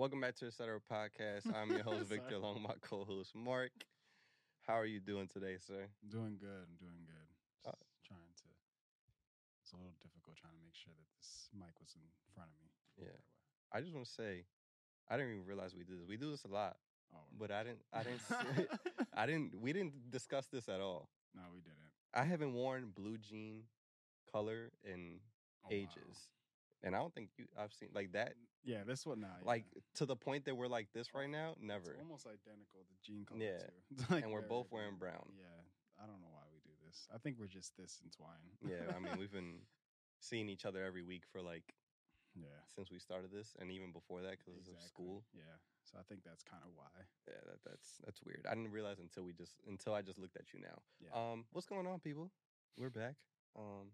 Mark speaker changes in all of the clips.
Speaker 1: Welcome back to the Cetera Podcast. I'm your host, Victor, along with my co host, Mark. How are you doing today, sir?
Speaker 2: I'm doing good. I'm doing good.
Speaker 1: Uh,
Speaker 2: Just trying to. It's a little difficult trying to make sure that this mic was in front of me.
Speaker 1: Yeah. I just want to say, I didn't even realize we did this. We do this a lot,
Speaker 2: Oh,
Speaker 1: but I didn't, I didn't, I didn't, we didn't discuss this at all.
Speaker 2: no, we didn't.
Speaker 1: I haven't worn blue jean color in
Speaker 2: Oh, wow.
Speaker 1: ages. And I don't think you, I've seen like that,
Speaker 2: Yeah, this one now.
Speaker 1: like to the point that we're like this right now,
Speaker 2: it's
Speaker 1: never.
Speaker 2: almost identical. The jean color.
Speaker 1: Yeah.
Speaker 2: too. Like
Speaker 1: And we're both wearing brown.
Speaker 2: Yeah, I don't know why we do this. I think we're just this entwined.
Speaker 1: Yeah, I mean, we've been seeing each other every week for like
Speaker 2: yeah.
Speaker 1: since we started this, and even before that because of
Speaker 2: exactly.
Speaker 1: school.
Speaker 2: Yeah, so I think that's kind of why.
Speaker 1: Yeah, that, that's that's weird. I didn't realize until we just until I just looked at you now.
Speaker 2: Yeah.
Speaker 1: Um, what's going on, people? We're back. Um,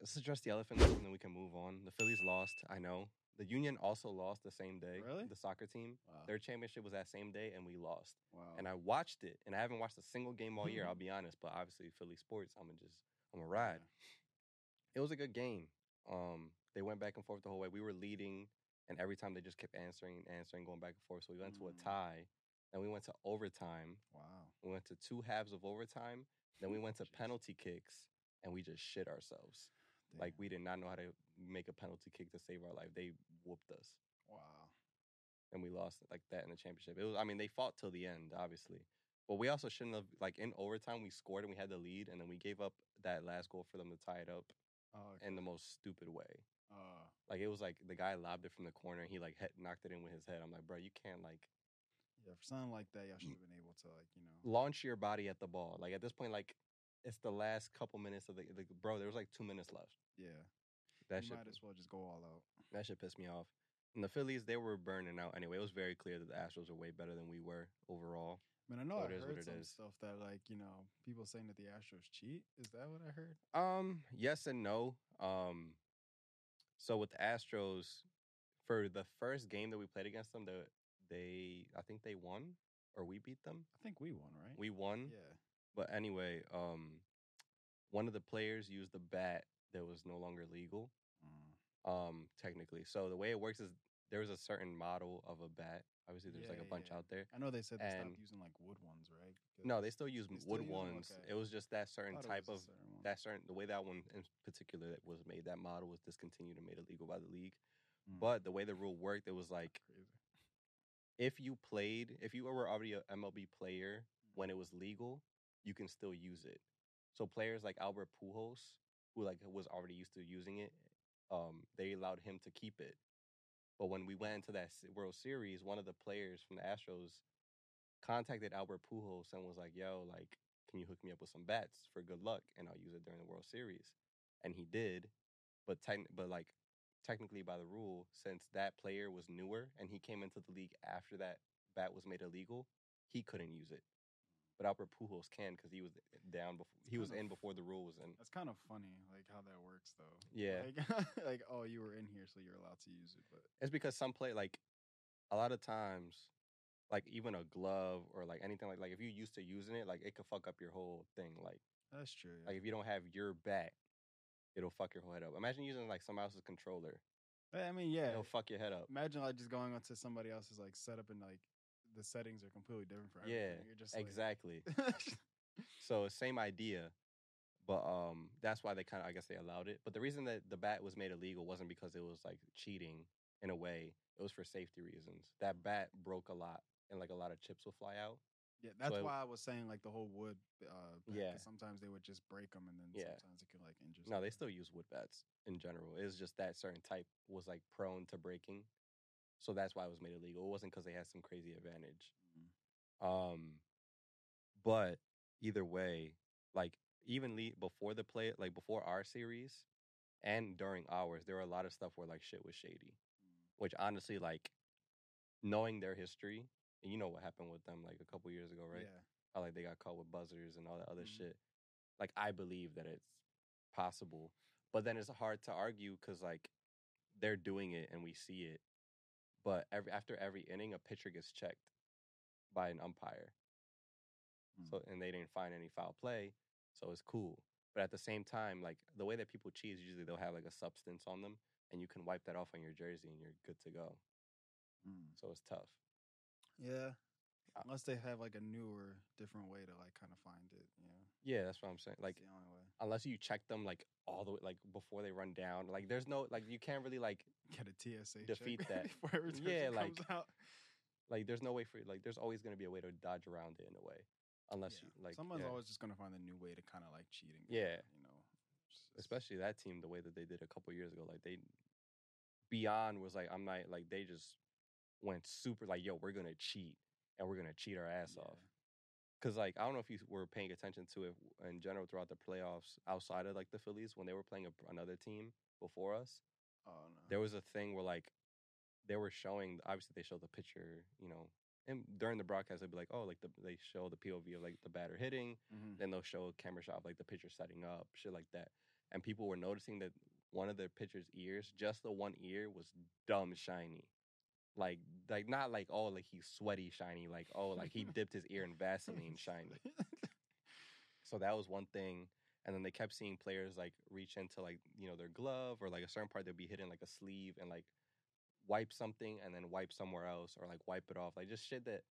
Speaker 1: let's address the elephant and then we can move on. The Phillies lost. I know. The Union also lost the same day.
Speaker 2: Really?
Speaker 1: The soccer team.
Speaker 2: wow.
Speaker 1: Their championship was that same day, and we lost.
Speaker 2: wow.
Speaker 1: And I watched it, and I haven't watched a single game all year. I'll be honest, but obviously Philly sports, I'm gonna just I'm gonna ride. It was a good game. Um, they went back and forth the whole way. We were leading, and every time they just kept answering, and answering, going back and forth. So we went to a
Speaker 2: Mm.
Speaker 1: tie. Then we went to overtime.
Speaker 2: Wow.
Speaker 1: We went to two halves of overtime. Then we went to penalty kicks, and we just shit ourselves. Like we did not know how to make a penalty kick to save our life. They whooped us,
Speaker 2: Wow.
Speaker 1: and we lost like that in the championship. It was. I mean, they fought till the end, obviously. But we also shouldn't have like in overtime we scored and we had the lead and then we gave up that last goal for them to tie it up
Speaker 2: Oh,
Speaker 1: in the most stupid way.
Speaker 2: uh,
Speaker 1: Like it was like the guy lobbed it from the corner and he like knocked it in with his head. I'm like, bro, you can't like
Speaker 2: yeah, for something like that, y'all should have been able to like you know.
Speaker 1: launch your body at the ball. Like at this point, like it's the last couple minutes of the, the bro. There was like two minutes left.
Speaker 2: Yeah,
Speaker 1: That
Speaker 2: you
Speaker 1: shit,
Speaker 2: might as well just go all out.
Speaker 1: that shit pissed me off. And the Phillies, they were burning out anyway. It was very clear that the Astros were way better than we were overall.
Speaker 2: I mean, I know
Speaker 1: So
Speaker 2: I
Speaker 1: it is what
Speaker 2: heard some
Speaker 1: is.
Speaker 2: stuff that like you know people saying that the Astros cheat. Is that what I heard?
Speaker 1: Um, yes and no. Um, so with the Astros, for the first game that we played against them, the they I think they won or we beat them.
Speaker 2: I think we won, right?
Speaker 1: We won.
Speaker 2: yeah.
Speaker 1: But anyway, um, one of the players used a bat that was no longer legal,
Speaker 2: Mm.
Speaker 1: um, technically. So the way it works is there was a certain model of a bat. Obviously, there's like a bunch
Speaker 2: yeah.
Speaker 1: out there.
Speaker 2: I know they said they
Speaker 1: And-
Speaker 2: stopped using like wood ones, right?
Speaker 1: No, they still use
Speaker 2: They still
Speaker 1: wood
Speaker 2: use
Speaker 1: ones.
Speaker 2: Okay.
Speaker 1: It was just that certain type of
Speaker 2: certain
Speaker 1: that certain the way that one in particular that was made. That model was discontinued and made illegal by the league.
Speaker 2: Mm.
Speaker 1: But the way the rule worked, it was like if you played, if you were already a MLB player when it was legal, you can still use it. So players like Albert Pujols, who like was already used to using it, um, they allowed him to keep it. But when we went into that World Series, one of the players from the Astros contacted Albert Pujols and was like, "Yo, like, can you hook me up with some bats for good luck, and I'll use it during the World Series?" And he did, but techn- but like technically by the rule, since that player was newer and he came into the league after that bat was made illegal, he couldn't use it. But Albert Pujols can because he was down before he was
Speaker 2: kind
Speaker 1: in before the rule was in.
Speaker 2: That's kind of funny, like how that works, though.
Speaker 1: Yeah.
Speaker 2: Like, like, oh, you were in here, so you're allowed to use it. But
Speaker 1: It's because some play like a lot of times, like even a glove or like anything like like if you're used to using it, like it could fuck up your whole thing. Like
Speaker 2: that's true. Yeah.
Speaker 1: like if you don't have your bat, it'll fuck your whole head up. Imagine using like somebody else's controller.
Speaker 2: Eh, I mean, yeah.
Speaker 1: It'll fuck your head up.
Speaker 2: Imagine like just going onto somebody else's like setup and like the settings are completely different for everything.
Speaker 1: Yeah,
Speaker 2: You're just like-
Speaker 1: Exactly. So same idea, but um, that's why they kind of I guess they allowed it. But the reason that the bat was made illegal wasn't because it was like cheating in a way. It was for safety reasons. That bat broke a lot, and like a lot of chips will fly out.
Speaker 2: yeah, that's why I was saying like the whole wood. Uh, 'cause
Speaker 1: Yeah.
Speaker 2: Sometimes they would just break them, and then
Speaker 1: Yeah.
Speaker 2: sometimes it could like injure.
Speaker 1: No, they still use wood bats in general. It's just that certain type was like prone to breaking, so that's why it was made illegal. It wasn't because they had some crazy advantage.
Speaker 2: Mm.
Speaker 1: Um, but either way, like even le- before the play, like before our series, and during ours, there were a lot of stuff where like shit was shady.
Speaker 2: Mm.
Speaker 1: Which honestly, like knowing their history, and you know what happened with them like a couple years ago, right?
Speaker 2: Yeah.
Speaker 1: How like they got caught with buzzers and all that other
Speaker 2: Mhm.
Speaker 1: shit. Like I believe that it's possible, but then it's hard to argue because like they're doing it and we see it. But every after every inning, a pitcher gets checked by an umpire. So and they didn't find any foul play, so it's cool. But at the same time, like the way that people cheat is usually they'll have like a substance on them, and you can wipe that off on your jersey and you're good to go.
Speaker 2: Mm.
Speaker 1: So it's tough.
Speaker 2: Yeah.
Speaker 1: Uh,
Speaker 2: Unless they have like a newer, different way to like kind of find it. Yeah.
Speaker 1: Yeah, that's what I'm saying. Like
Speaker 2: the only way.
Speaker 1: unless you check them like all the way like before they run down. Like there's no like you can't really like
Speaker 2: Get a TSA
Speaker 1: defeat that. Yeah, like-
Speaker 2: out.
Speaker 1: like there's no way for like there's always gonna be a way to dodge around it in a way. Unless
Speaker 2: Yeah.
Speaker 1: you like
Speaker 2: someone's
Speaker 1: yeah.
Speaker 2: always just gonna find a new way to kind of like cheating.
Speaker 1: Yeah.
Speaker 2: you know. Just-
Speaker 1: especially that team the way that they did a couple years ago. Like they beyond was like I'm not like they just went super like yo we're gonna cheat and we're gonna cheat our ass off.
Speaker 2: Yeah.
Speaker 1: Cause like I don't know if you were paying attention to it in general throughout the playoffs outside of like the Phillies when they were playing a, another team before us.
Speaker 2: Oh no.
Speaker 1: There was a thing where like they were showing obviously they showed the picture you know and during the broadcast they'd be like oh like the, they show the POV of like the batter hitting
Speaker 2: Mhm.
Speaker 1: then they'll show a camera shot of like the pitcher setting up, shit like that. And people were noticing that one of the pitcher's ears, just the one ear, was dumb shiny. Like, like not like oh, like he's sweaty shiny. Like oh, like he dipped his ear in Vaseline shiny. So that was one thing. And then they kept seeing players like reach into like you know their glove or like a certain part they'd be hitting like a sleeve and like wipe something and then wipe somewhere else or like wipe it off. Like just shit that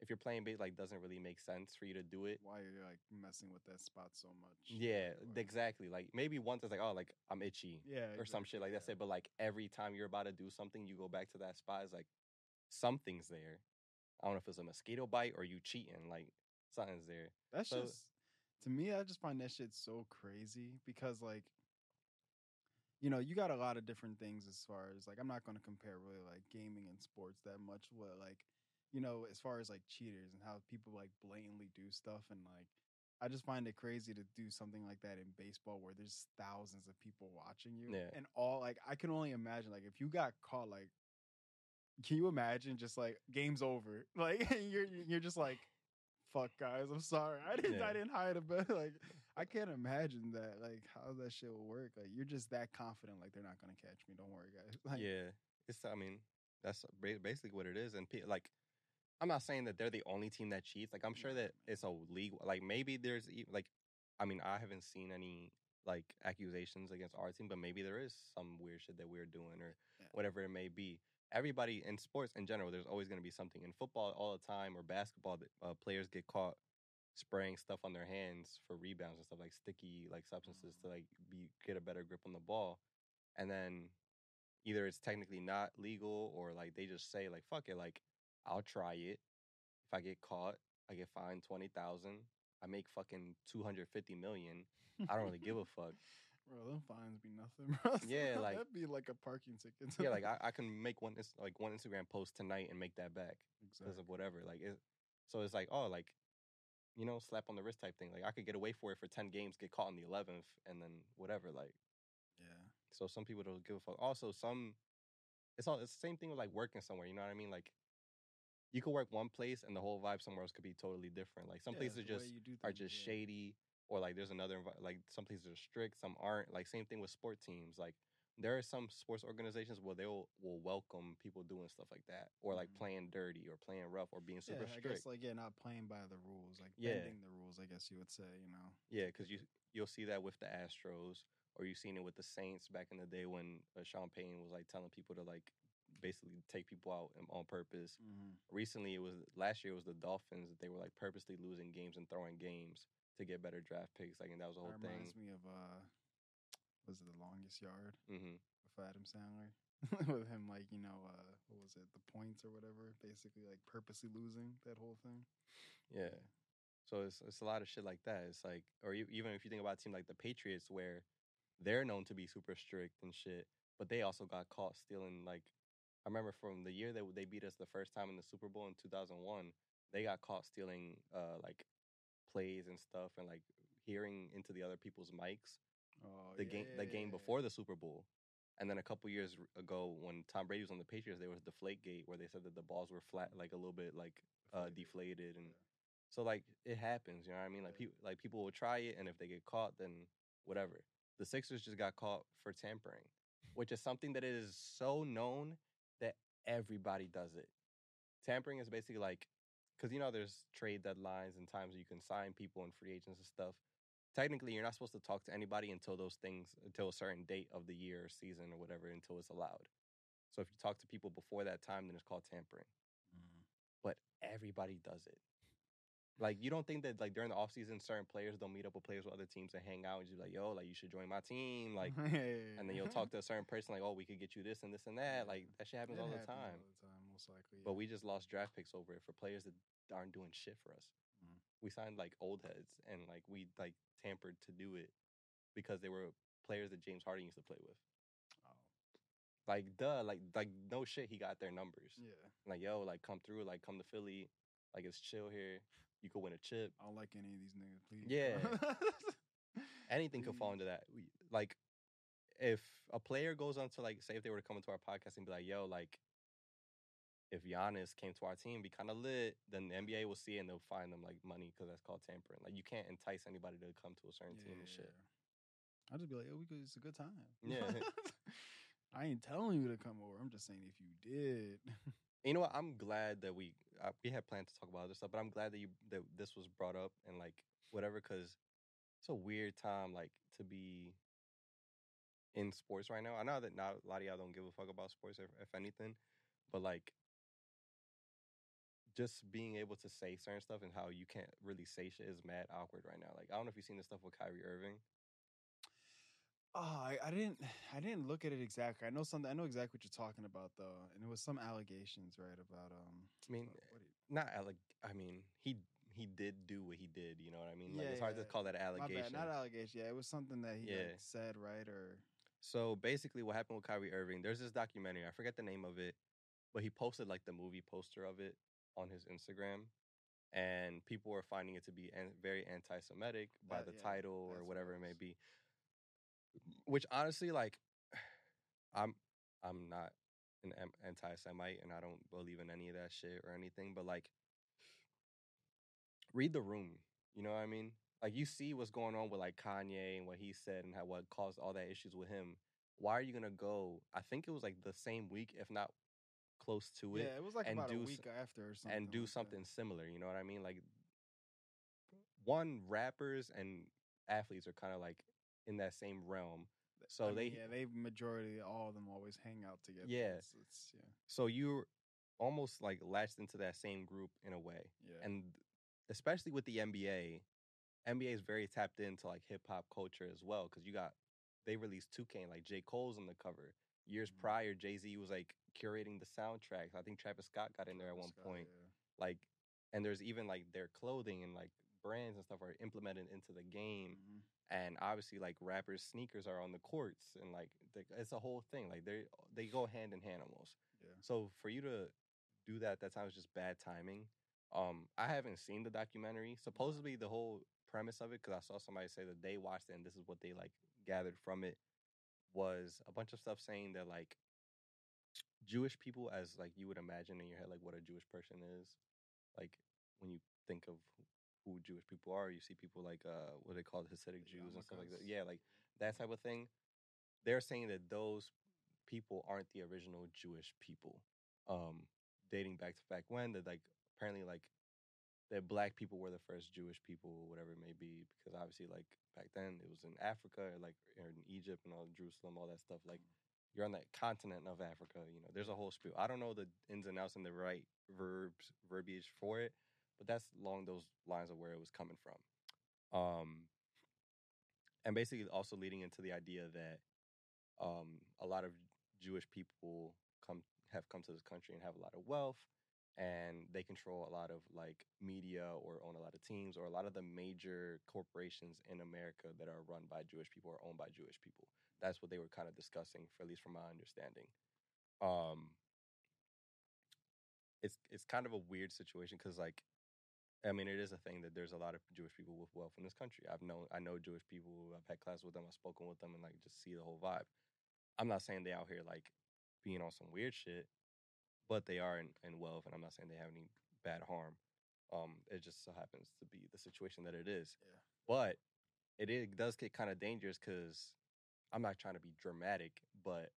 Speaker 1: if you're playing bait like doesn't really make sense for you to do it.
Speaker 2: Why are you're like messing with that spot so much?
Speaker 1: Yeah,
Speaker 2: Like,
Speaker 1: exactly. Like maybe once it's like, oh, like I'm itchy
Speaker 2: Yeah.
Speaker 1: or some shit like
Speaker 2: exactly,
Speaker 1: that. But like every time you're about to do something, you go back to that spot. It's like something's there. I don't know if it's a mosquito bite or you cheating. Like something's there.
Speaker 2: That's
Speaker 1: So-
Speaker 2: just to me. I just find that shit so crazy because like, you know, you got a lot of different things as far as like I'm not going to compare really like gaming and sports that much. What like, you know, as far as like cheaters and how people like blatantly do stuff and like. I just find it crazy to do something like that in baseball where there's thousands of people watching you.
Speaker 1: Yeah.
Speaker 2: And all like I can only imagine like if you got caught like can you imagine just like game's over? Like you're you're just like fuck guys, I'm sorry. I didn't
Speaker 1: Yeah.
Speaker 2: I didn't hide a bet. Like I can't imagine that like how that shit will work. Like you're just that confident like they're not going to catch me. Don't worry guys. Like
Speaker 1: yeah, it's. I mean, that's basically what it is. And pe- like, I'm not saying that they're the only team that cheats. Like, I'm sure that it's a league. Like, maybe there's e- like, I mean, I haven't seen any like accusations against our team, but maybe there is some weird shit that we're doing or
Speaker 2: Yeah.
Speaker 1: whatever it may be. Everybody in sports in general, there's always going to be something. In football, all the time, or basketball, th- uh, players get caught spraying stuff on their hands for rebounds and stuff like sticky like substances to like be get a better grip on the ball, and then either it's technically not legal or like they just say like fuck it, like I'll try it. If I get caught, I get fined twenty thousand. I make fucking two hundred fifty million. I don't really give a fuck.
Speaker 2: Bro, them fines be nothing, bro.
Speaker 1: Yeah, like-
Speaker 2: that'd be like a parking ticket.
Speaker 1: Yeah, like I, I can make one like one Instagram post tonight and make that back because
Speaker 2: exactly.
Speaker 1: of whatever. Like it, so it's like oh like you know slap on the wrist type thing. Like I could get away for it for ten games, get caught on the eleventh, and then whatever. Like
Speaker 2: yeah.
Speaker 1: so some people don't give a fuck. Also some it's all it's the same thing with like working somewhere. You know what I mean? Like you could work one place and the whole vibe somewhere else could be totally different. Like some
Speaker 2: Yeah,
Speaker 1: places just
Speaker 2: do
Speaker 1: are just
Speaker 2: yeah.
Speaker 1: shady or like there's another like some places are strict some aren't like same thing with sport teams like there are some sports organizations where they'll will welcome people doing stuff like that or like
Speaker 2: Mhm.
Speaker 1: playing dirty or playing rough or being super
Speaker 2: yeah, I
Speaker 1: strict
Speaker 2: guess like yeah, not playing by the rules, like
Speaker 1: Yeah.
Speaker 2: bending the rules. I guess you would say, you know.
Speaker 1: yeah because you you'll see that with the astros or you've seen it with the saints back in the day when uh, sean payton was like telling people to like basically take people out on purpose
Speaker 2: Mm-hmm.
Speaker 1: recently it was last year it was the dolphins that they were like purposely losing games and throwing games to get better draft picks like and that was the whole
Speaker 2: That
Speaker 1: thing
Speaker 2: reminds me of uh, was it the longest yard
Speaker 1: hmm
Speaker 2: with Adam Sandler? with him, like you know, uh, what was it, the points or whatever? Basically, like purposely losing that whole thing.
Speaker 1: Yeah. So it's it's a lot of shit like that. It's like, or e- even if you think about a team like the Patriots, where they're known to be super strict and shit, but they also got caught stealing. Like, I remember from the year that they beat us the first time in the Super Bowl in two thousand one, they got caught stealing uh like plays and stuff and like hearing into the other people's mics
Speaker 2: Oh,
Speaker 1: the
Speaker 2: yeah,
Speaker 1: game
Speaker 2: yeah,
Speaker 1: the
Speaker 2: yeah,
Speaker 1: game before the Super Bowl. And then a couple years ago, when Tom Brady was on the Patriots, there was Deflate Gate, where they said that the balls were flat, like a little bit like uh, deflated, and so like it happens, you know what I mean? Like people like people will try it, and if they get caught, then whatever. The Sixers just got caught for tampering, which is something that is so known everybody does it. Tampering is basically like, because you know there's trade deadlines and times where you can sign people and free agents and stuff. Technically, you're not supposed to talk to anybody until those things, until a certain date of the year or season or whatever, until it's allowed. So if you talk to people before that time, then it's called tampering.
Speaker 2: Mm.
Speaker 1: But everybody does it. Like you don't think that like during the off season, certain players don't meet up with players with other teams and hang out and just be like, yo, like you should join my team, like. And then you'll talk to a certain person like, oh, we could get you this and this and that. Like that shit happens all the
Speaker 2: happens
Speaker 1: time.
Speaker 2: All the time, most likely.
Speaker 1: But we just lost draft picks over it for players that aren't doing shit for us.
Speaker 2: Mm.
Speaker 1: We signed like old heads and like we like tampered to do it because they were players that James Harden used to play with.
Speaker 2: Oh,
Speaker 1: Like duh, like like no shit, he got their numbers.
Speaker 2: yeah.
Speaker 1: Like yo, like come through, like come to Philly, like it's chill here. You could win a chip.
Speaker 2: I don't like any of these niggas. Please.
Speaker 1: Yeah. Anything could fall into that. We, like if a player goes on to like say if they were to come into our podcast and be like, yo, like if Giannis came to our team, be kind of lit, then the NBA will see it and they'll find them like money because that's called tampering. Like you can't entice anybody to come to a certain team and shit.
Speaker 2: I'll just be like, oh, we could, it's a good time.
Speaker 1: Yeah.
Speaker 2: I ain't telling you to come over. I'm just saying if you did.
Speaker 1: You know what? I'm glad that we uh, we had planned to talk about other stuff, but I'm glad that you that this was brought up and like whatever because it's a weird time like to be in sports right now. I know that not a lot of y'all don't give a fuck about sports if, if anything, but like just being able to say certain stuff and how you can't really say shit is mad awkward right now. Like I don't know if you've seen the stuff with Kyrie Irving.
Speaker 2: Oh, I, I didn't. I didn't look at it exactly. I know something. I know exactly what you're talking about, though. And it was some allegations, right? About um.
Speaker 1: I mean,
Speaker 2: you-
Speaker 1: Not like I mean he he did do what he did. You know what I mean? Like
Speaker 2: Yeah,
Speaker 1: it's hard to call that an
Speaker 2: my
Speaker 1: allegation.
Speaker 2: bad, not allegation. Yeah, it was something that he
Speaker 1: Yeah.
Speaker 2: like, said, right? Or
Speaker 1: So basically, what happened with Kyrie Irving? There's this documentary. I forget the name of it, but he posted like the movie poster of it on his Instagram, and people were finding it to be an- very anti-Semitic by
Speaker 2: That-
Speaker 1: the
Speaker 2: yeah,
Speaker 1: title or whatever
Speaker 2: it
Speaker 1: it may be. Which honestly, like, I'm I'm not an anti-Semite, and I don't believe in any of that shit or anything. But like, read the room. You know what I mean? Like you see what's going on with like Kanye and what he said and how what caused all that issues with him. Why are you gonna go? I think it was like the same week, if not close to it,
Speaker 2: yeah, it was like
Speaker 1: and
Speaker 2: about
Speaker 1: do
Speaker 2: a week after or something.
Speaker 1: and do
Speaker 2: like that.
Speaker 1: something similar. You know what I mean? Like one rappers and athletes are kind of like in that same realm. So
Speaker 2: I mean,
Speaker 1: they
Speaker 2: yeah, they majority all of them always hang out together.
Speaker 1: Yeah.
Speaker 2: it's, it's yeah,
Speaker 1: so you're almost like latched into that same group in a way.
Speaker 2: yeah.
Speaker 1: and especially with the NBA, NBA is very tapped into like hip hop culture as well because you got they released 2K like J Cole's on the cover. Years
Speaker 2: Mhm.
Speaker 1: prior, Jay Z was like curating the soundtracks. I think Travis Scott got in there at one
Speaker 2: Scott,
Speaker 1: point.
Speaker 2: yeah.
Speaker 1: Like, and there's even like their clothing and like brands and stuff are implemented into the game.
Speaker 2: Mhm.
Speaker 1: And obviously, like rappers' sneakers are on the courts, and like the, it's a whole thing. Like they they go hand in hand almost.
Speaker 2: Yeah.
Speaker 1: So for you to do that at that time was just bad timing. Um, I haven't seen the documentary. Supposedly the whole premise of it, because I saw somebody say that they watched it and this is what they like gathered from it, was a bunch of stuff saying that like Jewish people, as like you would imagine in your head, like what a Jewish person is, like when you think of who Jewish people are, you see people like uh what they call Hasidic
Speaker 2: The
Speaker 1: Jews and stuff like that. Yeah, like that type of thing. They're saying that those people aren't the original Jewish people. Um, dating back to back when that like apparently like that black people were the first Jewish people, whatever it may be, because obviously like back then it was in Africa, or like or in Egypt and all Jerusalem, all that stuff. Like you're on that continent of Africa, you know. There's a whole spiel. I don't know the ins and outs and the right verbs verbiage for it, but that's along those lines of where it was coming from. Um, and basically also leading into the idea that um, a lot of Jewish people come have come to this country and have a lot of wealth, and they control a lot of like media or own a lot of teams or a lot of the major corporations in America that are run by Jewish people or owned by Jewish people. That's what they were kind of discussing, for at least from my understanding. Um, it's it's kind of a weird situation because like I mean, it is a thing that there's a lot of Jewish people with wealth in this country. I've known, I know Jewish people. I've had class with them. I've spoken with them, and like just see the whole vibe. I'm not saying they out here like being on some weird shit, but they are in, in wealth, and I'm not saying they have any bad harm. Um, it just so happens to be the situation that it is.
Speaker 2: Yeah.
Speaker 1: But it does get kind of dangerous because I'm not trying to be dramatic, but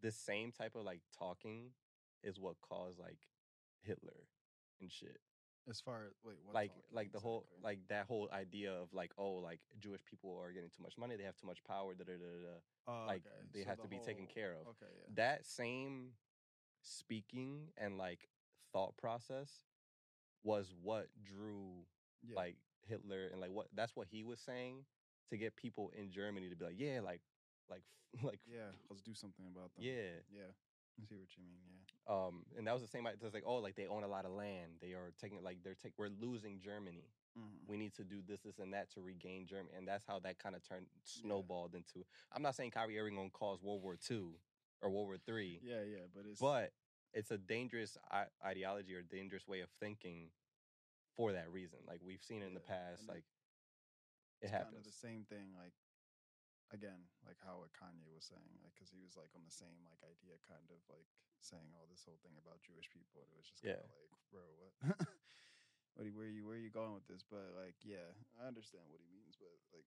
Speaker 1: this same type of like talking is what caused like Hitler and shit.
Speaker 2: As far as wait, what
Speaker 1: like
Speaker 2: talking
Speaker 1: like the whole
Speaker 2: exactly?
Speaker 1: like that whole idea of like oh like Jewish people are getting too much money, they have too much power, da da da da.
Speaker 2: Oh,
Speaker 1: like,
Speaker 2: okay.
Speaker 1: they
Speaker 2: So
Speaker 1: have
Speaker 2: the
Speaker 1: to be taken care of.
Speaker 2: Okay, yeah.
Speaker 1: That same speaking and like thought process was what drew
Speaker 2: yeah.
Speaker 1: like Hitler and like what that's what he was saying to get people in Germany to be like yeah like like like
Speaker 2: yeah, let's do something about them.
Speaker 1: yeah
Speaker 2: yeah. I see what you mean. Yeah.
Speaker 1: um and that was the same idea it's like oh like they own a lot of land they are taking like they're take we're losing Germany
Speaker 2: Mhm.
Speaker 1: we need to do this this and that to regain Germany and that's how that kind of turned snowballed into I'm not saying Kyrie Irving gonna cause World War II or World War Three
Speaker 2: Yeah, yeah, but it's
Speaker 1: but it's a dangerous I- ideology or dangerous way of thinking for that reason like we've seen it in the past like it
Speaker 2: it's kind
Speaker 1: happens
Speaker 2: of the same thing. Like again, like how what Kanye was saying, like because he was like on the same like idea, kind of like saying all this whole thing about Jewish people. And it was just kind
Speaker 1: Yeah.
Speaker 2: of like, bro, what? what? you- Where you where you going with this? But like, yeah, I understand what he means, but like,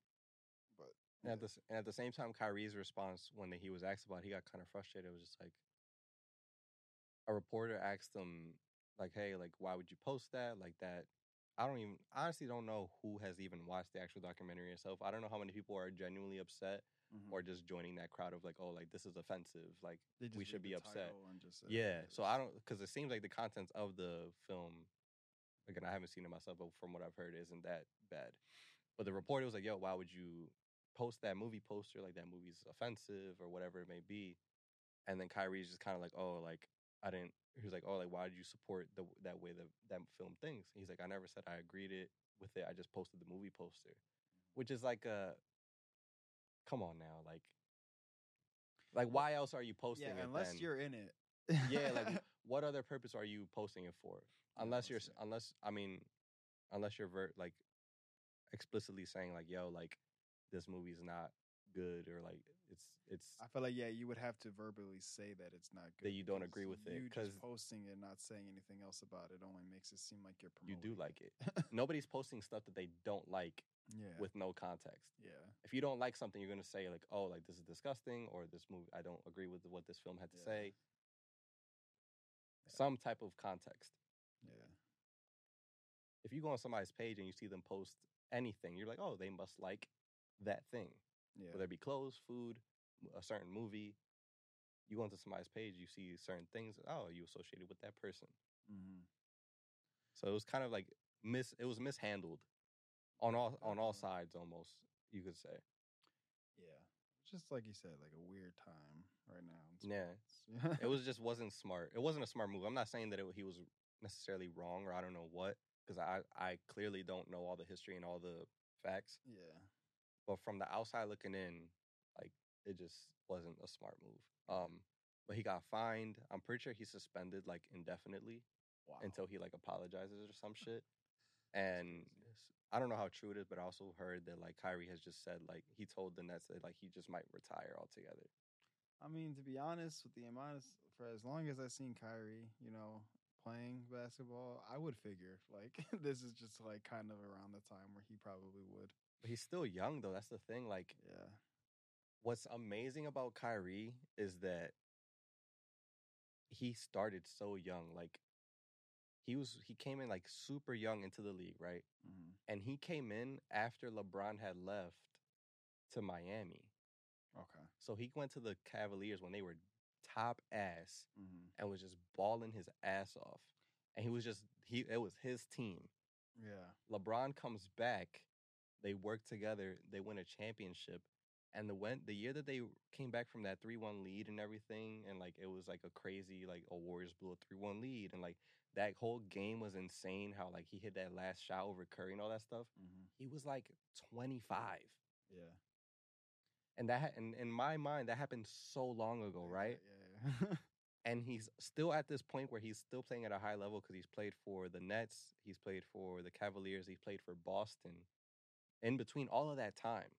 Speaker 2: but
Speaker 1: And at the and at the same time, Kyrie's response when he was asked about, it, he got kind of frustrated. It was just like a reporter asked him, like, "Hey, like, why would you post that? Like that." I don't even honestly don't know who has even watched the actual documentary itself. I don't know how many people are genuinely upset
Speaker 2: Mhm.
Speaker 1: or just joining that crowd of like, "Oh, like this is offensive." Like, we should be upset.
Speaker 2: say,
Speaker 1: yeah. So I don't because it seems like the contents of the film. Again, I haven't seen it myself, but from what I've heard, isn't that bad. But the reporter was like, "Yo, why would you post that movie poster? Like that movie's offensive or whatever it may be." And then Kyrie's just kind of like, "Oh, like I didn't." He was like, "Oh, like why did you support the that way that that film thinks?" He's like, "I never said I agreed it with it. I just posted the movie poster," mm-hmm. which is like a, come on now, like, like why else are you posting
Speaker 2: yeah,
Speaker 1: it?
Speaker 2: unless
Speaker 1: then?
Speaker 2: you're in it.
Speaker 1: yeah, like what other purpose are you posting it for? Unless you're,
Speaker 2: let's
Speaker 1: s-
Speaker 2: see.
Speaker 1: unless I mean, unless you're ver- like explicitly saying like, yo, like this movie's not good or like it's it's
Speaker 2: I feel like yeah, you would have to verbally say that it's not good.
Speaker 1: That you don't agree with it,
Speaker 2: You
Speaker 1: 'cause-
Speaker 2: just posting it, not saying anything else about it, only makes it seem like you're
Speaker 1: you do like it. Nobody's posting stuff that they don't like
Speaker 2: yeah,
Speaker 1: with no context.
Speaker 2: yeah,
Speaker 1: If you don't like something, you're gonna say like, oh, like this is disgusting or this movie I don't agree with what this film had to
Speaker 2: Yeah.
Speaker 1: say.
Speaker 2: Yeah.
Speaker 1: Some type of context.
Speaker 2: yeah,
Speaker 1: if you go on somebody's page and you see them post anything, you're like, oh, they must like that thing.
Speaker 2: Yeah.
Speaker 1: Whether it be clothes, food, a certain movie. You go onto somebody's page, you see certain things. Oh, you associated with that person.
Speaker 2: hmm
Speaker 1: So it was kind of like mis. It was mishandled on all on all sides, almost you could say.
Speaker 2: Yeah, just like you said, like a weird time right now.
Speaker 1: Yeah. It was just wasn't smart. It wasn't a smart move. I'm not saying that it, he was necessarily wrong or I don't know what because I I clearly don't know all the history and all the facts.
Speaker 2: yeah,
Speaker 1: but from the outside looking in, like it just wasn't a smart move. Um, but he got fined. I'm pretty sure he's suspended like indefinitely
Speaker 2: wow.
Speaker 1: until he like apologizes or some shit. And I don't know how true it is, but I also heard that like Kyrie has just said like he told the Nets that like he just might retire altogether.
Speaker 2: I mean, to be honest, with the amount of for as long as I've seen Kyrie, you know, playing basketball, I would figure like this is just like kind of around the time where he probably would.
Speaker 1: But he's still young though. That's the thing. Like
Speaker 2: Yeah,
Speaker 1: what's amazing about Kyrie is that he started so young. Like he was he came in like super young into the league, right?
Speaker 2: hmm
Speaker 1: and he came in after LeBron had left to Miami.
Speaker 2: okay.
Speaker 1: So he went to the Cavaliers when they were top ass
Speaker 2: hmm
Speaker 1: and was just balling his ass off. And he was just he it was his team.
Speaker 2: Yeah,
Speaker 1: LeBron comes back, they work together, they win a championship. And the when the year that they came back from that 3-1 lead and everything, and like it was like a crazy, like a Warriors blew a 3-1 lead, and like that whole game was insane. How like he hit that last shot over Curry and all that stuff.
Speaker 2: hmm
Speaker 1: He was like 25.
Speaker 2: yeah.
Speaker 1: And that ha- in, in my mind, that happened so long ago, right?
Speaker 2: Yeah, yeah.
Speaker 1: And he's still at this point where he's still playing at a high level because he's played for the Nets, he's played for the Cavaliers, he's played for Boston. In between all of that time,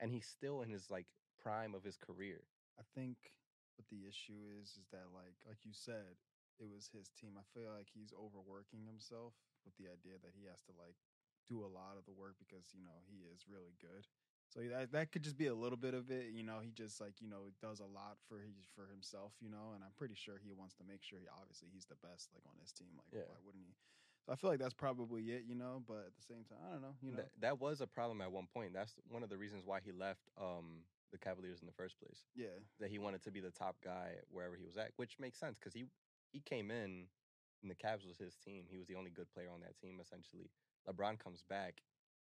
Speaker 1: and he's still in his like prime of his career.
Speaker 2: I think what the issue is is that like like you said, it was his team. I feel like he's overworking himself with the idea that he has to like do a lot of the work because you know he is really good. So that that could just be a little bit of it. You know, he just like you know does a lot for he for himself. You know, and I'm pretty sure he wants to make sure he obviously he's the best like on his team. Like
Speaker 1: Yeah.
Speaker 2: why wouldn't he? So I feel like that's probably it, you know. But at the same time, I don't know, you know.
Speaker 1: That, that was a problem at one point. That's one of the reasons why he left um, the Cavaliers in the first place.
Speaker 2: yeah,
Speaker 1: That he wanted to be the top guy wherever he was at, which makes sense because he he came in and the Cavs was his team. He was the only good player on that team essentially. LeBron comes back,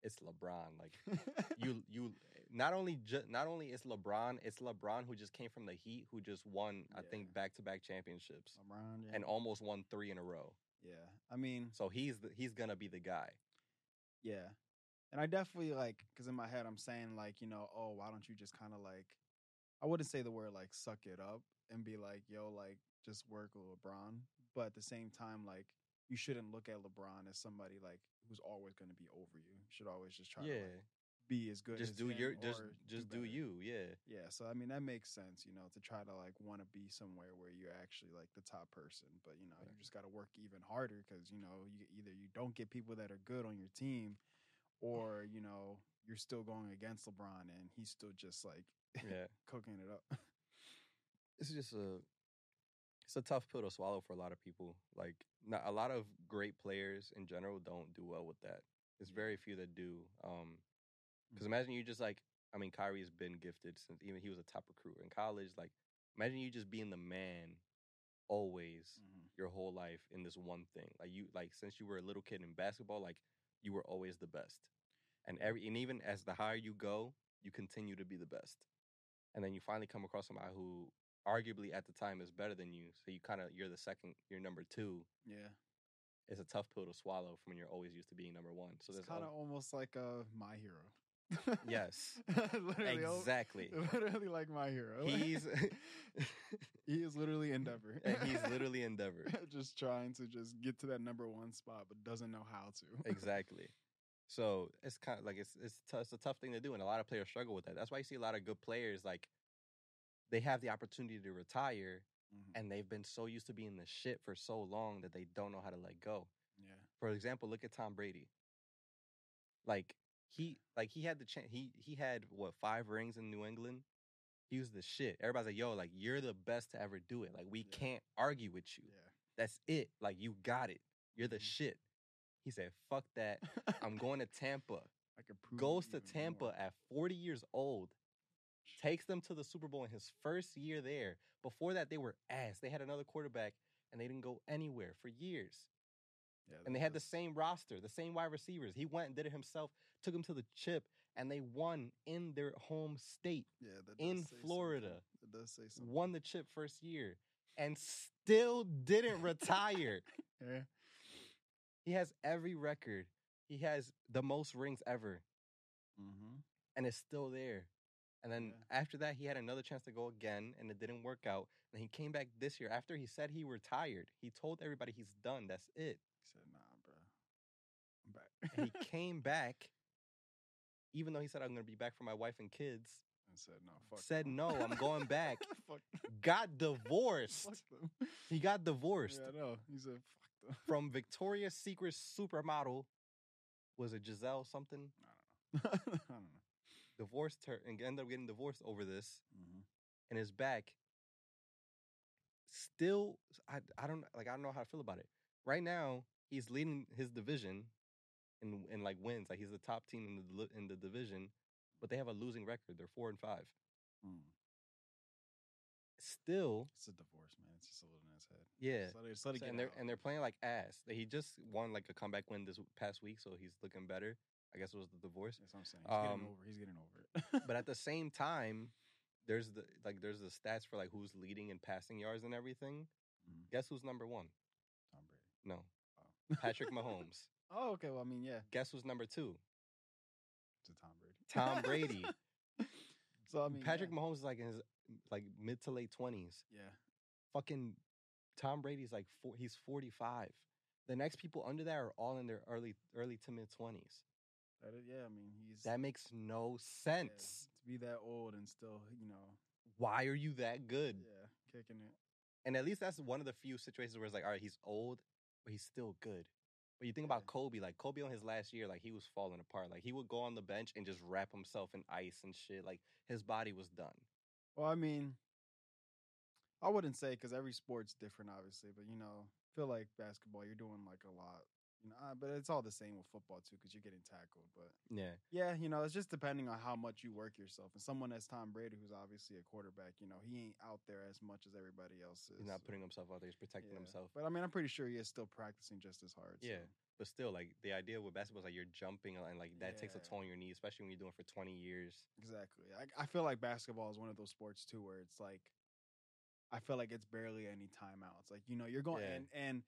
Speaker 1: it's LeBron. Like you you not only ju- not only it's LeBron, it's LeBron who just came from the Heat, who just won I think back to back championships
Speaker 2: LeBron, yeah.
Speaker 1: and almost won three in a row.
Speaker 2: yeah. I mean,
Speaker 1: So he's the, he's gonna be the guy.
Speaker 2: Yeah. And I definitely like, because in my head, I'm saying, like, you know, oh, why don't you just kind of like, I wouldn't say the word like suck it up and be like, yo, like, just work with LeBron. But at the same time, like, you shouldn't look at LeBron as somebody like who's always going to be over you. You should always just try to
Speaker 1: yeah,
Speaker 2: like, be as good
Speaker 1: just
Speaker 2: as
Speaker 1: do your just just do
Speaker 2: better.
Speaker 1: you. Yeah,
Speaker 2: Yeah, so I mean that makes sense, you know, to try to like want to be somewhere where you're actually like the top person, but you know, you just got to work even harder because you know you either you don't get people that are good on your team, or you know you're still going against LeBron and he's still just like
Speaker 1: yeah.
Speaker 2: cooking it up.
Speaker 1: it's just a it's a tough pill to swallow for a lot of people. Like not a lot of great players in general don't do well with that. It's very few that do. Um because
Speaker 2: Mhm.
Speaker 1: imagine you just like I mean Kyrie's been gifted since even he was a top recruiter in college. Like imagine you just being the man always
Speaker 2: Mhm.
Speaker 1: your whole life in this one thing. Like you like since you were a little kid in basketball, like you were always the best. And every and even as the higher you go, you continue to be the best. And then you finally come across somebody who arguably at the time is better than you. So you kind of you're the second, you're number two.
Speaker 2: Yeah,
Speaker 1: It's a tough pill to swallow from when you're always used to being number one. So
Speaker 2: it's kind of almost like a my hero.
Speaker 1: Yes.
Speaker 2: literally,
Speaker 1: exactly.
Speaker 2: literally like my hero.
Speaker 1: He's
Speaker 2: he is literally Endeavor.
Speaker 1: Uh, and he's literally Endeavor.
Speaker 2: just trying to just get to that number one spot, but doesn't know how to.
Speaker 1: exactly. So it's kind of like it's it's, t- it's a tough thing to do, and a lot of players struggle with that. That's why you see a lot of good players like they have the opportunity to retire,
Speaker 2: Mhm.
Speaker 1: and they've been so used to being the shit for so long that they don't know how to let go.
Speaker 2: Yeah.
Speaker 1: For example, look at Tom Brady. Like he like he had the chance. He he had what five rings in New England. He was the shit. Everybody's like, "Yo, like you're the best to ever do it. Like we
Speaker 2: Yeah.
Speaker 1: can't argue with you.
Speaker 2: Yeah.
Speaker 1: That's it. Like you got it. You're the
Speaker 2: Mhm.
Speaker 1: shit." He said, "Fuck that. I'm going to Tampa."
Speaker 2: I could prove
Speaker 1: goes to Tampa
Speaker 2: more.
Speaker 1: at 40 years old, takes them to the Super Bowl in his first year there. Before that, they were ass. They had another quarterback and they didn't go anywhere for years.
Speaker 2: Yeah,
Speaker 1: And they had the same roster, the same wide receivers. He went and did it himself, took them to the chip, and they won in their home state,
Speaker 2: Yeah, that
Speaker 1: in
Speaker 2: say something.
Speaker 1: Florida.
Speaker 2: It does say something.
Speaker 1: won the chip first year, and still didn't retire.
Speaker 2: Yeah.
Speaker 1: He has every record. He has the most rings ever.
Speaker 2: Mm-hmm.
Speaker 1: and it's still there. And then
Speaker 2: Yeah.
Speaker 1: after that, he had another chance to go again, and it didn't work out. And he came back this year after he said he retired. He told everybody he's done. That's it.
Speaker 2: He said, "Nah, bro, I'm back."
Speaker 1: And he came back, even though he said I'm going to be back for my wife and kids.
Speaker 2: and said, "No, fuck."
Speaker 1: Said,
Speaker 2: them."
Speaker 1: "No, I'm going back."
Speaker 2: fuck.
Speaker 1: Got divorced.
Speaker 2: Fuck them.
Speaker 1: He got divorced
Speaker 2: Yeah, I know. He said, "Fuck them."
Speaker 1: from Victoria's Secret supermodel. Was it Gisele something?
Speaker 2: I don't know. I don't know.
Speaker 1: Divorced her and ended up getting divorced over this.
Speaker 2: Mm-hmm.
Speaker 1: and is back. Still, I I don't like I don't know how to feel about it. Right now, he's leading his division in in like wins. Like he's the top team in the in the division, but they have a losing record. They're four and five.
Speaker 2: Mm.
Speaker 1: Still,
Speaker 2: It's a divorce, man. It's just a little in his head.
Speaker 1: yeah.
Speaker 2: Just let it, just let it
Speaker 1: So- and they're
Speaker 2: out.
Speaker 1: and they're playing like ass. He just won like a comeback win this past week, so he's looking better. I guess it was the divorce.
Speaker 2: That's what I'm saying. He's getting
Speaker 1: um,
Speaker 2: over. He's getting over it.
Speaker 1: But at the same time, there's the like there's the stats for like who's leading in passing yards and everything.
Speaker 2: Mhm.
Speaker 1: Guess who's number one?
Speaker 2: Tom Brady.
Speaker 1: No,
Speaker 2: Oh.
Speaker 1: Patrick Mahomes.
Speaker 2: oh, okay. Well, I mean, yeah,
Speaker 1: Guess who's number two?
Speaker 2: to Tom Brady.
Speaker 1: Tom Brady.
Speaker 2: so I mean,
Speaker 1: Patrick
Speaker 2: yeah.
Speaker 1: Mahomes is like in his like mid to late twenties.
Speaker 2: Yeah.
Speaker 1: Fucking Tom Brady's like four, he's forty five. The next people under that are all in their early early to mid twenties.
Speaker 2: That is, yeah. I mean, he's
Speaker 1: That makes no
Speaker 2: yeah,
Speaker 1: sense.
Speaker 2: to be that old and still, you know,
Speaker 1: Why are you that good?
Speaker 2: yeah, kicking it.
Speaker 1: And at least that's one of the few situations where it's like, all right, he's old, but he's still good. But you think about Kobe, like Kobe on his last year, like he was falling apart. Like he would go on the bench and just wrap himself in ice and shit. Like his body was done.
Speaker 2: Well, I mean, I wouldn't say because every sport's different, obviously, but you know, feel like basketball, you're doing like a lot You know, uh, but it's all the same with football too, because you're getting tackled. But
Speaker 1: Yeah.
Speaker 2: yeah, you know, it's just depending on how much you work yourself. And someone as Tom Brady, who's obviously a quarterback, you know, he ain't out there as much as everybody else is.
Speaker 1: He's not putting himself out there. He's protecting
Speaker 2: yeah.
Speaker 1: himself.
Speaker 2: But I mean, I'm pretty sure he is still practicing just as hard.
Speaker 1: Yeah.
Speaker 2: so.
Speaker 1: But still, like the idea with basketball is like you're jumping and like that takes a toll on your knee, especially when you're doing it for 20 years.
Speaker 2: Exactly. I, I feel like basketball is one of those sports too, where it's like, I feel like it's barely any timeouts. Like you know, you're going
Speaker 1: Yeah.
Speaker 2: and and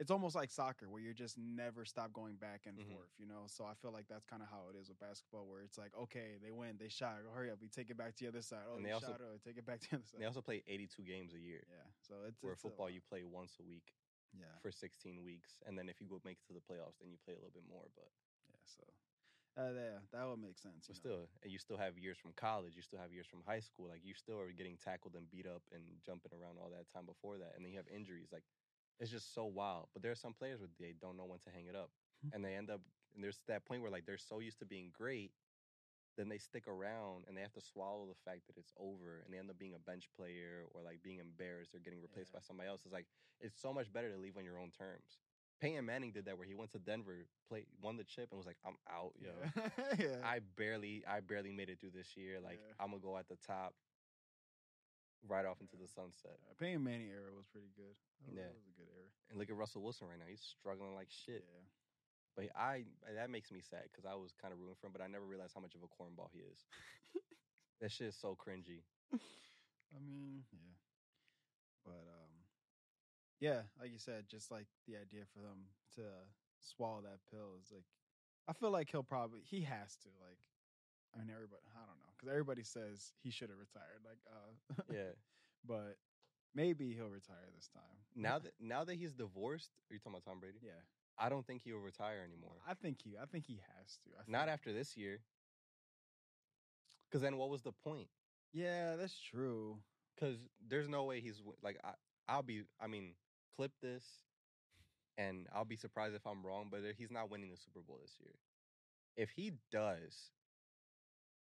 Speaker 2: it's almost like soccer where you're just never stop going back and
Speaker 1: Mhm.
Speaker 2: forth. You know, so I feel like that's kind of how it is with basketball, where it's like, okay, they win, they shot, oh, hurry up, we take it back to the other side. Oh,
Speaker 1: And
Speaker 2: they,
Speaker 1: they also-
Speaker 2: shot, oh, take it back to the other side.
Speaker 1: They also play 82 games a year.
Speaker 2: yeah. So it's
Speaker 1: Where
Speaker 2: it's
Speaker 1: football you play once a week
Speaker 2: yeah
Speaker 1: for 16 weeks, and then if you go make it to the playoffs, then you play a little bit more. But
Speaker 2: yeah. So uh, yeah, that would make sense.
Speaker 1: but
Speaker 2: know.
Speaker 1: still, you still have years from college, you still have years from high school. Like you still are getting tackled and beat up and jumping around all that time before that, and then you have injuries. Like it's just so wild. But there are some players where they don't know when to hang it up,
Speaker 2: Hmm.
Speaker 1: and they end up. And there's that point where like they're so used to being great, then they stick around and they have to swallow the fact that it's over, and they end up being a bench player or like being embarrassed or getting replaced
Speaker 2: Yeah.
Speaker 1: by somebody else. It's like it's so much better to leave on your own terms. Peyton Manning did that where he went to Denver, played, won the chip, and was like, "I'm out, yo.
Speaker 2: Yeah. yeah.
Speaker 1: I barely, I barely made it through this year. Like
Speaker 2: Yeah.
Speaker 1: I'm gonna go at the top, right off into the sunset.
Speaker 2: Uh, Peyton Manning era was pretty good. That
Speaker 1: Yeah.
Speaker 2: was a good era.
Speaker 1: And look at Russell Wilson right now; he's struggling like shit.
Speaker 2: Yeah.
Speaker 1: But I, that makes me sad because I was kind of rooting for him, but I never realized how much of a cornball he is. that shit is so cringy.
Speaker 2: I mean, yeah. But um yeah, like you said, just like the idea for them to swallow that pill is like I feel like he'll probably he has to like I mean everybody I don't know cuz everybody says he should have retired like uh
Speaker 1: Yeah.
Speaker 2: but maybe he'll retire this time.
Speaker 1: Now that now that he's divorced, are you talking about Tom Brady?
Speaker 2: yeah.
Speaker 1: I don't think he'll retire anymore.
Speaker 2: I think he I think he has to.
Speaker 1: Not after this year. Because then, what was the point?
Speaker 2: Yeah, that's true.
Speaker 1: because there's no way he's like I, I'll be. I mean, clip this, and I'll be surprised if I'm wrong. But he's not winning the Super Bowl this year. If he does,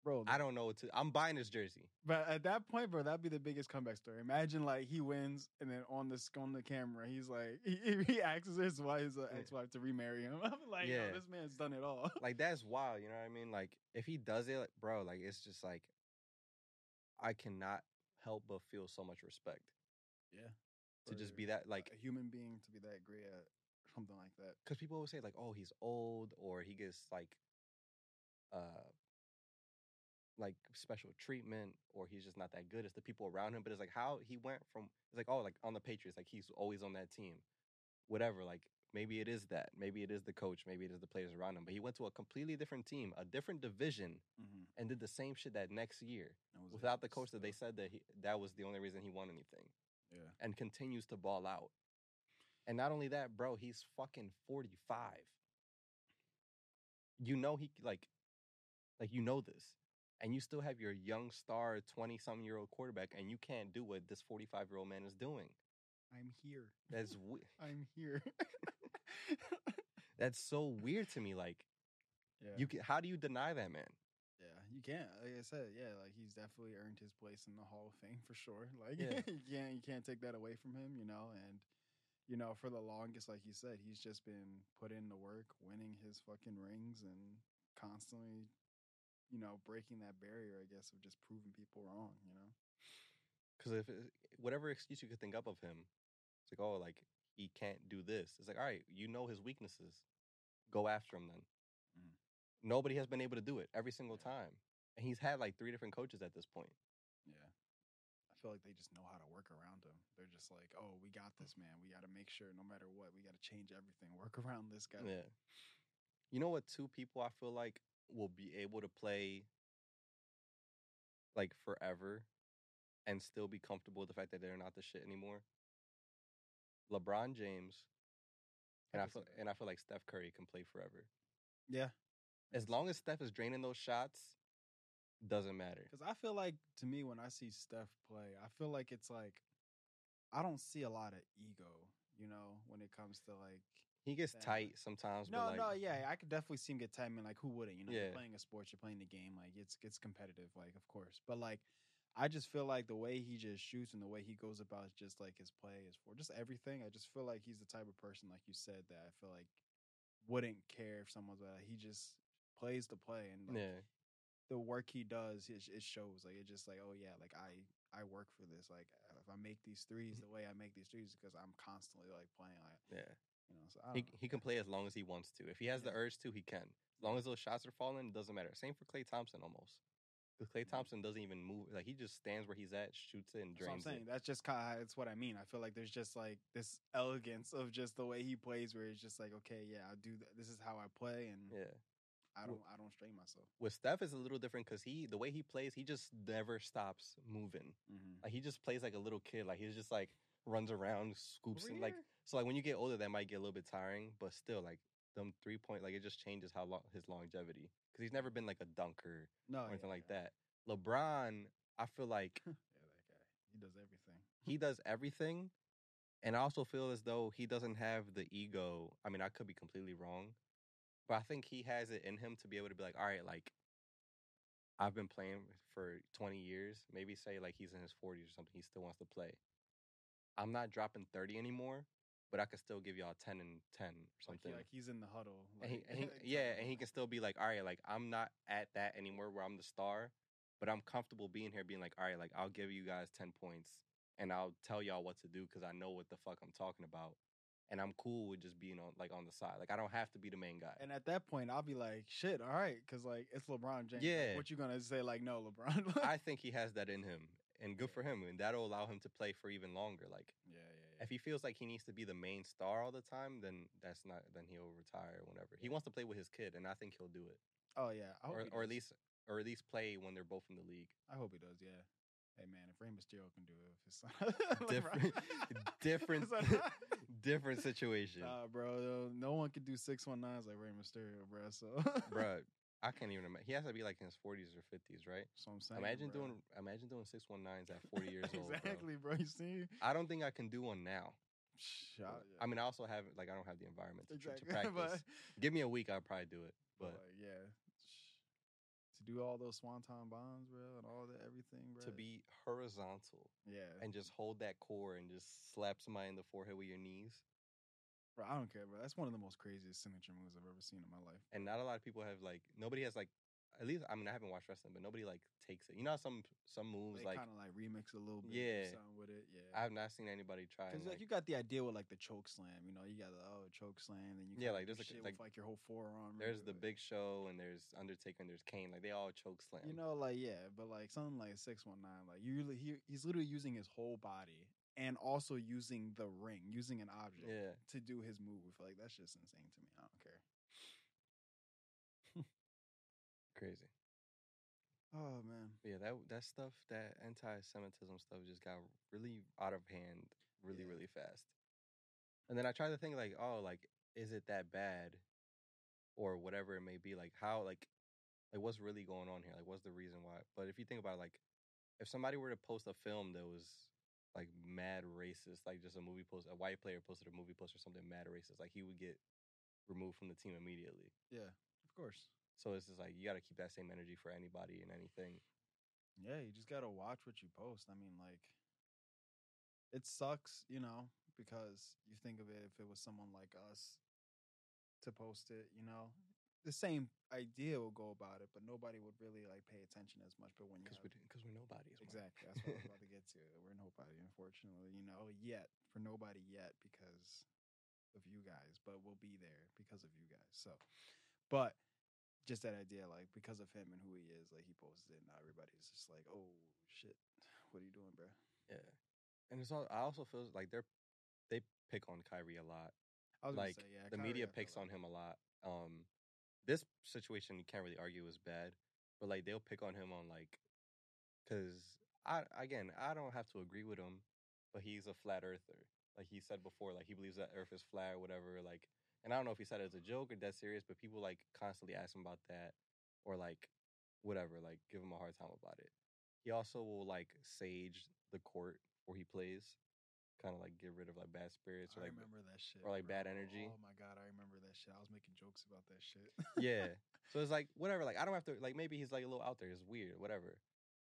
Speaker 2: Bro,
Speaker 1: I don't know what to. I'm buying his jersey.
Speaker 2: But at that point, bro, that'd be the biggest comeback story. Imagine like he wins, and then on the on the camera, he's like he, he asks his wife, his uh,
Speaker 1: Yeah.
Speaker 2: ex-wife, to remarry him. I'm like,
Speaker 1: Yeah.
Speaker 2: this man's done it all.
Speaker 1: Like that's wild. You know what I mean? Like if he does it, like, bro, like it's just like I cannot help but feel so much respect
Speaker 2: yeah,
Speaker 1: to just be that like
Speaker 2: a human being to be that great at something like that.
Speaker 1: because people always say like, oh, he's old or he gets like, uh, like special treatment or he's just not that good. It's the people around him. But it's like how he went from it's like oh like on the Patriots like he's always on that team, whatever. Like maybe it is that, maybe it is the coach, maybe it is the players around him. But he went to a completely different team, a different division,
Speaker 2: Mm-hmm.
Speaker 1: and did the same shit that next year without the coach that they said that he that was the only reason he won anything
Speaker 2: yeah,
Speaker 1: and continues to ball out. And not only that, bro, he's fucking 45. You know he like like you know this. And you still have your young star 20 some year old quarterback and you can't do what this 45 year old man is doing.
Speaker 2: I'm here.
Speaker 1: That's we-
Speaker 2: I'm here.
Speaker 1: that's so weird to me like
Speaker 2: yeah,
Speaker 1: you can, how do you deny that man?
Speaker 2: yeah, you can't. Like I said, yeah, like he's definitely earned his place in the Hall of Fame for sure. Like
Speaker 1: Yeah.
Speaker 2: you can't you can't take that away from him, you know. And you know, for the longest, like you said, he's just been put in the work, winning his fucking rings, and constantly, you know, breaking that barrier. I guess of just proving people wrong. You know.
Speaker 1: Because if it, whatever excuse you could think up of him, it's like, oh, like he can't do this. It's like, all right, you know his weaknesses. Go after him then.
Speaker 2: Mhm.
Speaker 1: Nobody has been able to do it every single time. And he's had like three different coaches at this point.
Speaker 2: Yeah. I feel like they just know how to work around him. They're just like, oh, we got this, man. We got to make sure, no matter what, we got to change everything, work around this guy.
Speaker 1: Yeah. You know what? Two people I feel like will be able to play like forever and still be comfortable with the fact that they're not the shit anymore. LeBron James and I feel
Speaker 2: that.
Speaker 1: and I feel like Steph Curry can play forever.
Speaker 2: Yeah.
Speaker 1: As long as Steph is draining those shots, doesn't matter.
Speaker 2: Because I feel like, to me, when I see Steph play, I feel like it's like, I don't see a lot of ego, you know, when it comes to like.
Speaker 1: He gets
Speaker 2: Damn.
Speaker 1: tight sometimes.
Speaker 2: No,
Speaker 1: but like,
Speaker 2: no, yeah, I could definitely see him get tight. I mean, like, who wouldn't? You know,
Speaker 1: Yeah.
Speaker 2: you're playing a sport, you're playing the game, like it's it's competitive, like of course. But like, I just feel like the way he just shoots and the way he goes about just like his play, is for just everything. I just feel like he's the type of person, like you said, that I feel like wouldn't care if someone's like he just plays to play and like,
Speaker 1: yeah,
Speaker 2: the work he does it, it shows like it's just like oh yeah like I I work for this like if I make these threes mm-hmm. the way I make these threes because I'm constantly like playing like
Speaker 1: yeah.
Speaker 2: You know so I
Speaker 1: He he can play as long as he wants to. If he has the urge to, he can. As long as those shots are falling, it doesn't matter. Same for Klay Thompson almost. Because Klay
Speaker 2: Mhm.
Speaker 1: Thompson doesn't even move. Like he just stands where he's at, shoots it, and
Speaker 2: That's what I'm
Speaker 1: drains
Speaker 2: saying.
Speaker 1: it.
Speaker 2: That's just kind of it's what I mean. I feel like there's just like this elegance of just the way he plays, where it's just like, okay, yeah, I'll do that. This is how I play, and
Speaker 1: Yeah.
Speaker 2: I don't, I don't strain myself.
Speaker 1: With Steph, it's a little different because he, the way he plays, he just never stops moving.
Speaker 2: Mm-hmm.
Speaker 1: Like he just plays like a little kid. Like he's just like runs around, scoops, and like so. Like when you get older, that might get a little bit tiring, but still, like them three point, like it just changes how long his longevity. Because he's never been like a dunker
Speaker 2: no,
Speaker 1: or anything
Speaker 2: yeah,
Speaker 1: like
Speaker 2: yeah.
Speaker 1: that. LeBron, I feel like
Speaker 2: Yeah, that guy, he does everything.
Speaker 1: he does everything. And I also feel as though he doesn't have the ego. I mean, I could be completely wrong, but I think he has it in him to be able to be like, all right, like I've been playing for 20 years. Maybe say like he's in his 40s or something. He still wants to play. I'm not dropping 30 anymore, but I could still give y'all 10 and 10 or
Speaker 2: Like,
Speaker 1: something.
Speaker 2: he, like he's in the huddle.
Speaker 1: and he, and he, yeah, and he can still be like, all right, like I'm not at that anymore where I'm the star, but I'm comfortable being here, being like, all right, like I'll give you guys ten points, and I'll tell y'all what to do because I know what the fuck I'm talking about, and I'm cool with just being on like on the side. Like I don't have to be the main guy.
Speaker 2: And at that point, I'll be like, shit, all right, because like it's LeBron James. Like,
Speaker 1: Yeah.
Speaker 2: what you gonna say? Like, no, LeBron.
Speaker 1: I think he has that in him, and good for him, and that'll allow him to play for even longer. Like
Speaker 2: yeah.
Speaker 1: If he feels like he needs to be the main star all the time, then that's not. Then he'll retire whenever he wants to play with his kid, and I think he'll do it,
Speaker 2: oh yeah,
Speaker 1: or or at least or at least play when they're both in the league.
Speaker 2: I hope he does. Yeah. Hey man, if Rey Mysterio can do it, if his son,
Speaker 1: different different different situation
Speaker 2: Nah, bro, no one can do six one nines like Rey Mysterio, bro. So,
Speaker 1: bruh i can't even imagine he has to be like in his 40s or 50s right
Speaker 2: So I'm saying,
Speaker 1: imagine
Speaker 2: bro.
Speaker 1: doing imagine doing 619s at 40 years old
Speaker 2: exactly, bro. You see,
Speaker 1: i don't think i can do one now
Speaker 2: Shot,
Speaker 1: i mean i also have like i don't have the environment to, tr- to practice
Speaker 2: but,
Speaker 1: give me a week i'll probably do it
Speaker 2: but
Speaker 1: but
Speaker 2: yeah, to do all those swanton bombs, bro, and all that everything, bro.
Speaker 1: to be horizontal
Speaker 2: yeah,
Speaker 1: and just hold that core and just slap somebody in the forehead with your knees
Speaker 2: bro, I don't care, bro. That's one of the most craziest signature moves I've ever seen in my life.
Speaker 1: and not a lot of people have like nobody has like at least I mean I haven't watched wrestling, but nobody like takes it. You know how some some moves
Speaker 2: They
Speaker 1: like
Speaker 2: kind of like remix a little bit,
Speaker 1: Yeah.
Speaker 2: something with it, yeah.
Speaker 1: I have not seen anybody try.
Speaker 2: Because like,
Speaker 1: like,
Speaker 2: you got the idea with like the choke slam, you know, you got the oh choke slam, then you
Speaker 1: Yeah, like, there's, like, like-
Speaker 2: with, like your whole forearm.
Speaker 1: there's the. Big Show and there's Undertaker and there's Kane. Like they all choke slam.
Speaker 2: you know, like yeah, but like something like six one nine, like you really he, he's literally using his whole body and also using the ring, using an object
Speaker 1: Yeah,
Speaker 2: to do his move. Like that's just insane to me. I don't care.
Speaker 1: crazy.
Speaker 2: Oh man,
Speaker 1: yeah, that that stuff, that anti-Semitism stuff, just got really out of hand, really
Speaker 2: Yeah.
Speaker 1: really fast. And then I try to think like, oh, like is it that bad, or whatever it may be? Like how, like, like what's really going on here? Like what's the reason why? But if you think about it, like, if somebody were to post a film that was like mad racist, like just a movie post, a white player posted a movie post or something mad racist, like he would get removed from the team immediately.
Speaker 2: yeah, of course.
Speaker 1: So it's just like you got to keep that same energy for anybody and anything.
Speaker 2: Yeah, you just gotta watch what you post. I mean, like, it sucks, you know, because you think of it if it was someone like us to post it, you know, the same idea will go about it, but nobody would really like pay attention as much. But when you
Speaker 1: Because we because we're nobodies.
Speaker 2: Exactly, that's what I was about to get to. We're nobody, unfortunately, you know, yet for nobody yet because of you guys, but we'll be there because of you guys. So, but just that idea, like because of him and who he is, like he posted it, now everybody's just like, "Oh shit, what are you doing, bro?"
Speaker 1: Yeah, and it's all. I also feel like they're they pick on Kyrie a lot.
Speaker 2: I was
Speaker 1: Like
Speaker 2: gonna say, yeah,
Speaker 1: the
Speaker 2: Kyrie,
Speaker 1: media picks on him a lot. Um, this situation you can't really argue is bad, but like they'll pick on him on like, because I again I don't have to agree with him, but he's a flat earther. Like he said before, like he believes that Earth is flat or whatever. Like, and I don't know if he said it as a joke or that serious, but people like constantly ask him about that or like whatever, like give him a hard time about it. He also will like sage the court where he plays, kind of like get rid of like bad spirits or
Speaker 2: I
Speaker 1: like
Speaker 2: remember that shit.
Speaker 1: or, like,
Speaker 2: bro.
Speaker 1: bad energy.
Speaker 2: Oh my god, I remember that shit. I was making jokes about that shit.
Speaker 1: yeah. So it's like whatever. Like I don't have to like maybe he's like a little out there. It's weird, whatever.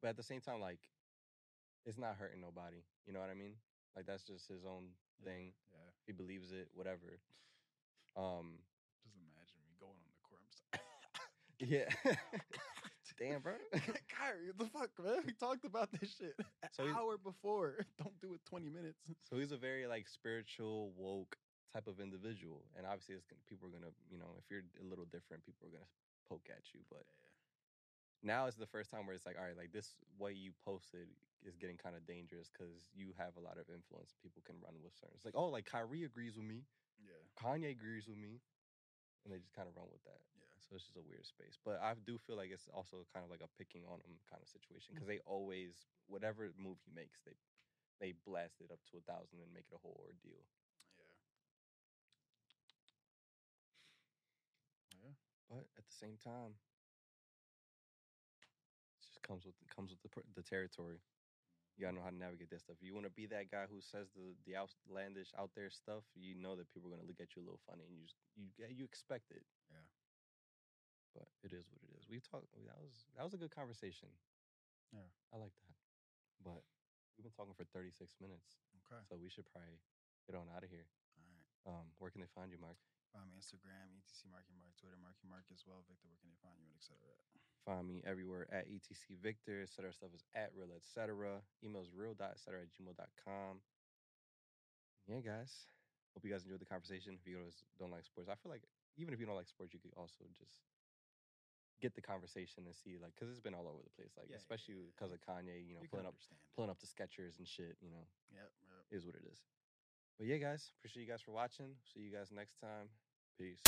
Speaker 1: But at the same time, like it's not hurting nobody. You know what I mean? Like that's just his own
Speaker 2: Yeah,
Speaker 1: thing.
Speaker 2: Yeah,
Speaker 1: He believes it, whatever. Um,
Speaker 2: doesn't matter.
Speaker 1: Yeah. Damn, bro.
Speaker 2: Kyrie, what the fuck, man? We talked about this shit an
Speaker 1: So he's-
Speaker 2: hour before. Don't do it 20 minutes.
Speaker 1: So he's a very like spiritual, woke type of individual, and obviously, it's gonna, people are gonna, you know, if you're a little different, people are gonna poke at you. But now it's the first time where it's like, all right, like this what you posted is getting kind of dangerous because you have a lot of influence. People can run with certain. It's like, oh, like Kyrie agrees with me,
Speaker 2: Yeah.
Speaker 1: Kanye agrees with me, and they just kind of run with that.
Speaker 2: Yeah.
Speaker 1: So it's just a weird space. But I do feel like it's also kind of like a picking on him kind of situation because mm. they always, whatever move he makes, they they blast it up to a thousand and make it a whole ordeal.
Speaker 2: Yeah. Yeah.
Speaker 1: But at the same time, it just comes with comes with the the territory. You gotta know how to navigate that stuff. If you want to be that guy who says the the outlandish out there stuff, you know that people are gonna look at you a little funny, and you just you you expect it.
Speaker 2: Yeah.
Speaker 1: But it is what it is. We talked. That was that was a good conversation.
Speaker 2: Yeah.
Speaker 1: I like that. But we've been talking for thirty six minutes,
Speaker 2: Okay.
Speaker 1: so we should probably get on out of here.
Speaker 2: All right.
Speaker 1: Um, where can they find you, Mark?
Speaker 2: Find me Instagram, ETC Marky Mark, Twitter, Marky Mark as well. Victor, where can they find you and et cetera?
Speaker 1: Find me everywhere at ETC Victor, etc. Stuff is at real, etc. Emails real dot etc. at gmail.com. Yeah, guys. Hope you guys enjoyed the conversation. If you guys don't like sports, I feel like even if you don't like sports, you could also just get the conversation and see, like, because it's been all over the place, like,
Speaker 2: Yeah, yeah,
Speaker 1: especially
Speaker 2: yeah,
Speaker 1: because of Kanye, you know,
Speaker 2: you
Speaker 1: pulling up, pulling up the Skechers and shit, you know,
Speaker 2: Yep. Yep.
Speaker 1: is what it is. But yeah, guys, appreciate you guys for watching. See you guys next time. Peace.